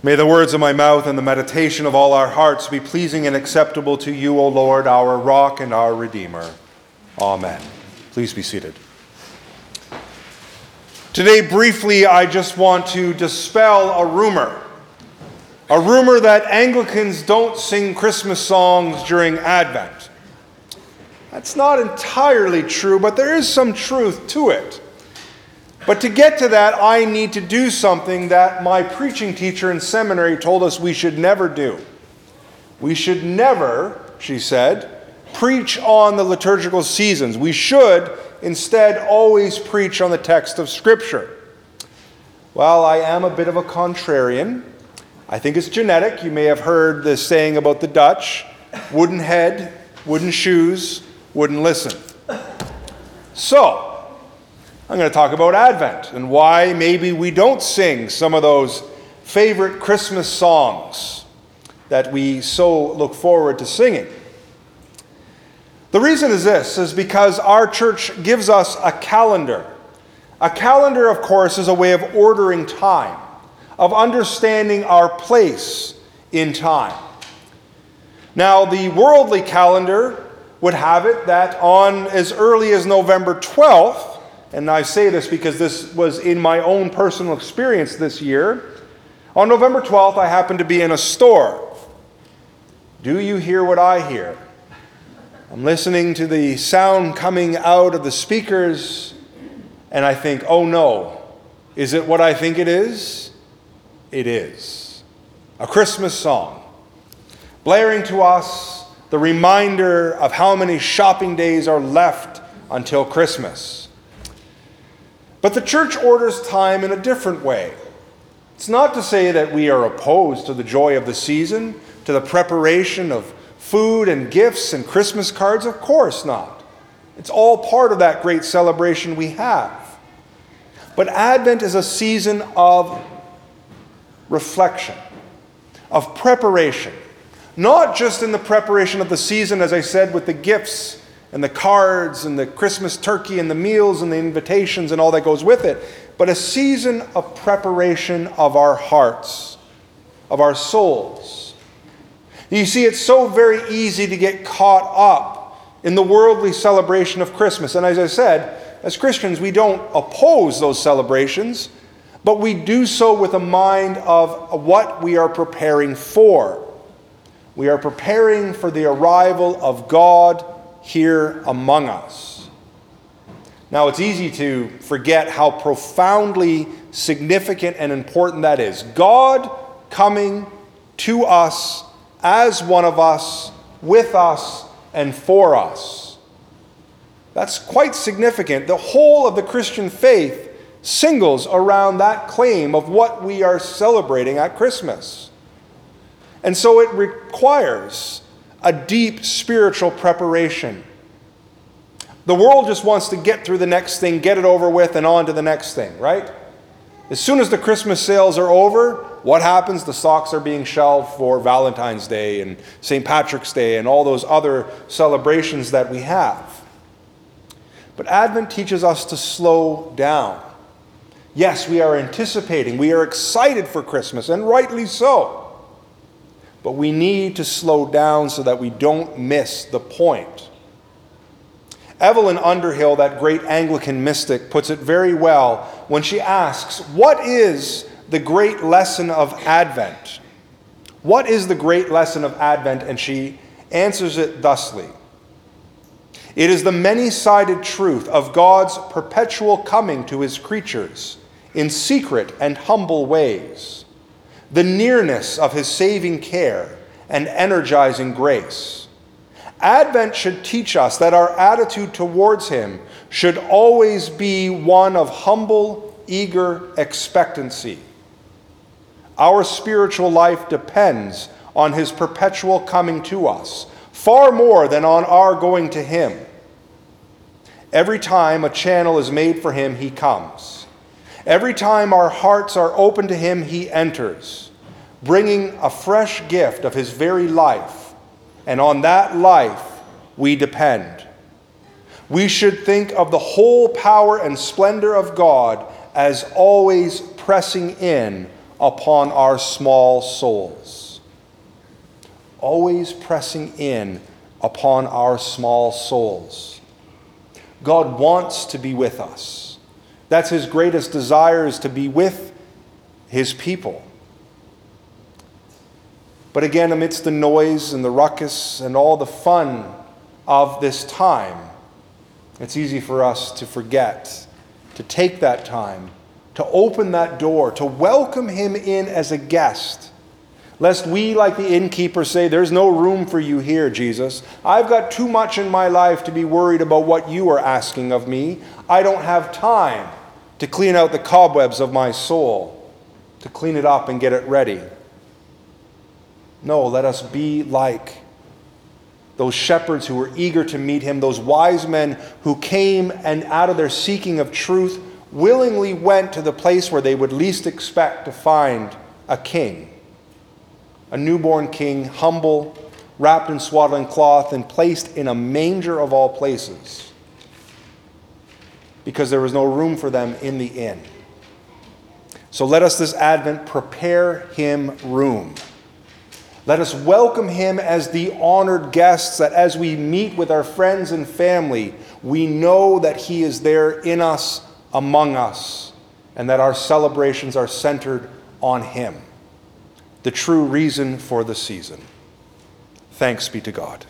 May the words of my mouth and the meditation of all our hearts be pleasing and acceptable to you, O Lord, our rock and our redeemer. Amen. Please be seated. Today, briefly, I just want to dispel a rumor. A rumor that Anglicans don't sing Christmas songs during Advent. That's not entirely true, but there is some truth to it. But to get to that, I need to do something that my preaching teacher in seminary told us we should never do. We should never, she said, preach on the liturgical seasons. We should instead always preach on the text of Scripture. Well, I am a bit of a contrarian. I think it's genetic. You may have heard the saying about the Dutch wooden head, wooden shoes, wouldn't listen. So, I'm going to talk about Advent and why maybe we don't sing some of those favorite Christmas songs that we so look forward to singing. The reason is this is because our church gives us a calendar. A calendar, of course, is a way of ordering time, of understanding our place in time. Now, the worldly calendar would have it that on as early as November 12th, and I say this because this was in my own personal experience this year. On November 12th, I happened to be in a store. Do you hear what I hear? I'm listening to the sound coming out of the speakers, and I think, oh no, is it what I think it is? It is. A Christmas song, blaring to us the reminder of how many shopping days are left until Christmas. But the church orders time in a different way. It's not to say that we are opposed to the joy of the season, to the preparation of food and gifts and Christmas cards. Of course not. It's all part of that great celebration we have. But Advent is a season of reflection, of preparation. Not just in the preparation of the season, as I said, with the gifts and the cards and the Christmas turkey and the meals and the invitations and all that goes with it, but a season of preparation of our hearts, of our souls. You see, it's so very easy to get caught up in the worldly celebration of Christmas. And as I said, as Christians, we don't oppose those celebrations, but we do so with a mind of what we are preparing for. We are preparing for the arrival of God here among us. Now, it's easy to forget how profoundly significant and important that is. God coming to us as one of us, with us, and for us. That's quite significant. The whole of the Christian faith singles around that claim of what we are celebrating at Christmas. And so it requires a deep spiritual preparation. The world just wants to get through the next thing, get it over with, and on to the next thing, right? As soon as the Christmas sales are over, what happens? The stocks are being shelved for Valentine's Day and St. Patrick's Day and all those other celebrations that we have. But Advent teaches us to slow down. Yes, we are anticipating, we are excited for Christmas, and rightly so. But we need to slow down so that we don't miss the point. Evelyn Underhill, that great Anglican mystic, puts it very well when she asks, What is the great lesson of Advent? What is the great lesson of Advent? And she answers it thusly It is the many sided truth of God's perpetual coming to his creatures in secret and humble ways the nearness of his saving care and energizing grace. Advent should teach us that our attitude towards him should always be one of humble, eager expectancy. Our spiritual life depends on his perpetual coming to us, far more than on our going to him. Every time a channel is made for him, he comes. Every time our hearts are open to Him, He enters, bringing a fresh gift of His very life. And on that life, we depend. We should think of the whole power and splendor of God as always pressing in upon our small souls. Always pressing in upon our small souls. God wants to be with us. That's his greatest desire is to be with his people. But again, amidst the noise and the ruckus and all the fun of this time, it's easy for us to forget to take that time, to open that door, to welcome him in as a guest. Lest we, like the innkeeper, say, There's no room for you here, Jesus. I've got too much in my life to be worried about what you are asking of me. I don't have time to clean out the cobwebs of my soul, to clean it up and get it ready. No, let us be like those shepherds who were eager to meet him, those wise men who came and out of their seeking of truth willingly went to the place where they would least expect to find a king. A newborn king, humble, wrapped in swaddling cloth, and placed in a manger of all places because there was no room for them in the inn. So let us this Advent prepare him room. Let us welcome him as the honored guests, that as we meet with our friends and family, we know that he is there in us, among us, and that our celebrations are centered on him, the true reason for the season. Thanks be to God.